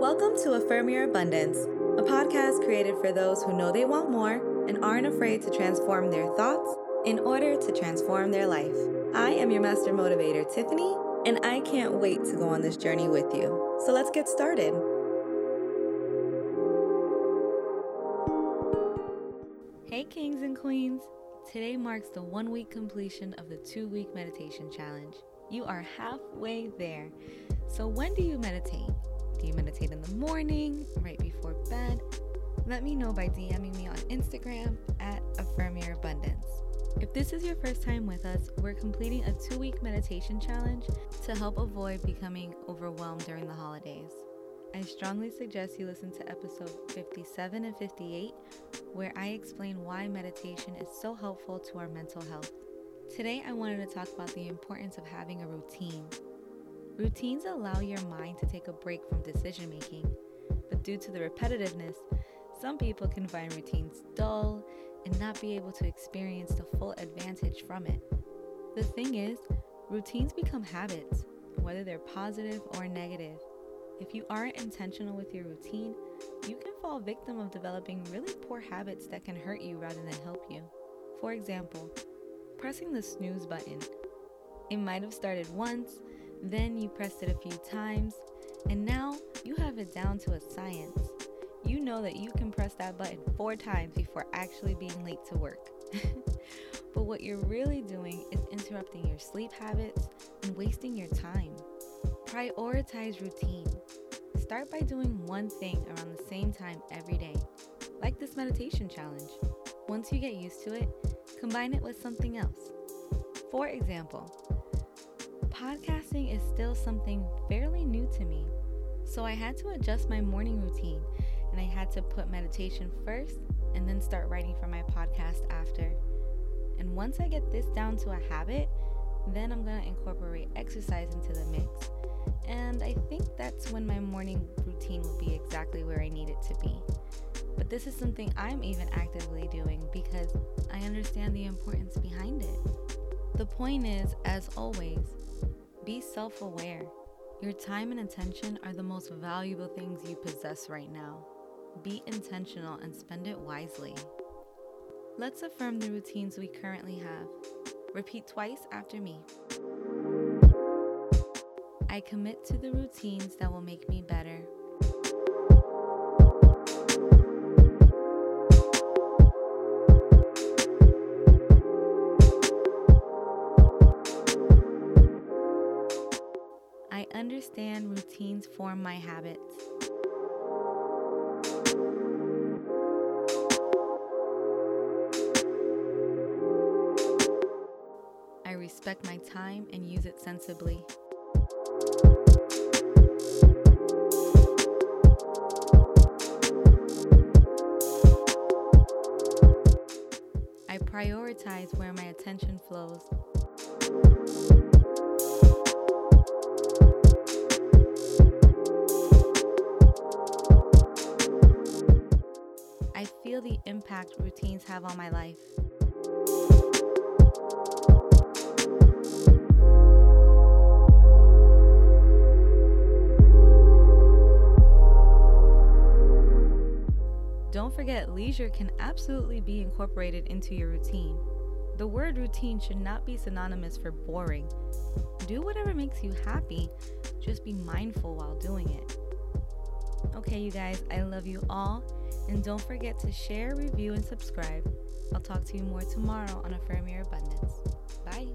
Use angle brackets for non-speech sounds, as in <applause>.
Welcome to Affirm Your Abundance, a podcast created for those who know they want more and aren't afraid to transform their thoughts in order to transform their life. I am your master motivator, Tiffany, and I can't wait to go on this journey with you. So let's get started. Hey, kings and queens. Today marks the one week completion of the two week meditation challenge. You are halfway there. So, when do you meditate? Morning, right before bed? Let me know by DMing me on Instagram at Affirm Your Abundance. If this is your first time with us, we're completing a two week meditation challenge to help avoid becoming overwhelmed during the holidays. I strongly suggest you listen to episode 57 and 58, where I explain why meditation is so helpful to our mental health. Today, I wanted to talk about the importance of having a routine. Routines allow your mind to take a break from decision making, but due to the repetitiveness, some people can find routines dull and not be able to experience the full advantage from it. The thing is, routines become habits, whether they're positive or negative. If you aren't intentional with your routine, you can fall victim of developing really poor habits that can hurt you rather than help you. For example, pressing the snooze button. It might have started once, then you pressed it a few times, and now you have it down to a science. You know that you can press that button four times before actually being late to work. <laughs> but what you're really doing is interrupting your sleep habits and wasting your time. Prioritize routine. Start by doing one thing around the same time every day, like this meditation challenge. Once you get used to it, combine it with something else. For example, podcasting is still something fairly new to me, so I had to adjust my morning routine and I had to put meditation first and then start writing for my podcast after. And once I get this down to a habit, then I'm gonna incorporate exercise into the mix and I think that's when my morning routine will be exactly where I need it to be. But this is something I'm even actively doing because I understand the importance behind it. The point is, as always, be self aware. Your time and attention are the most valuable things you possess right now. Be intentional and spend it wisely. Let's affirm the routines we currently have. Repeat twice after me. I commit to the routines that will make me better. Understand routines form my habits. I respect my time and use it sensibly. I prioritize where my attention flows. I feel the impact routines have on my life. Don't forget, leisure can absolutely be incorporated into your routine. The word routine should not be synonymous for boring. Do whatever makes you happy, just be mindful while doing it. Okay, you guys, I love you all, and don't forget to share, review, and subscribe. I'll talk to you more tomorrow on Affirm Your Abundance. Bye.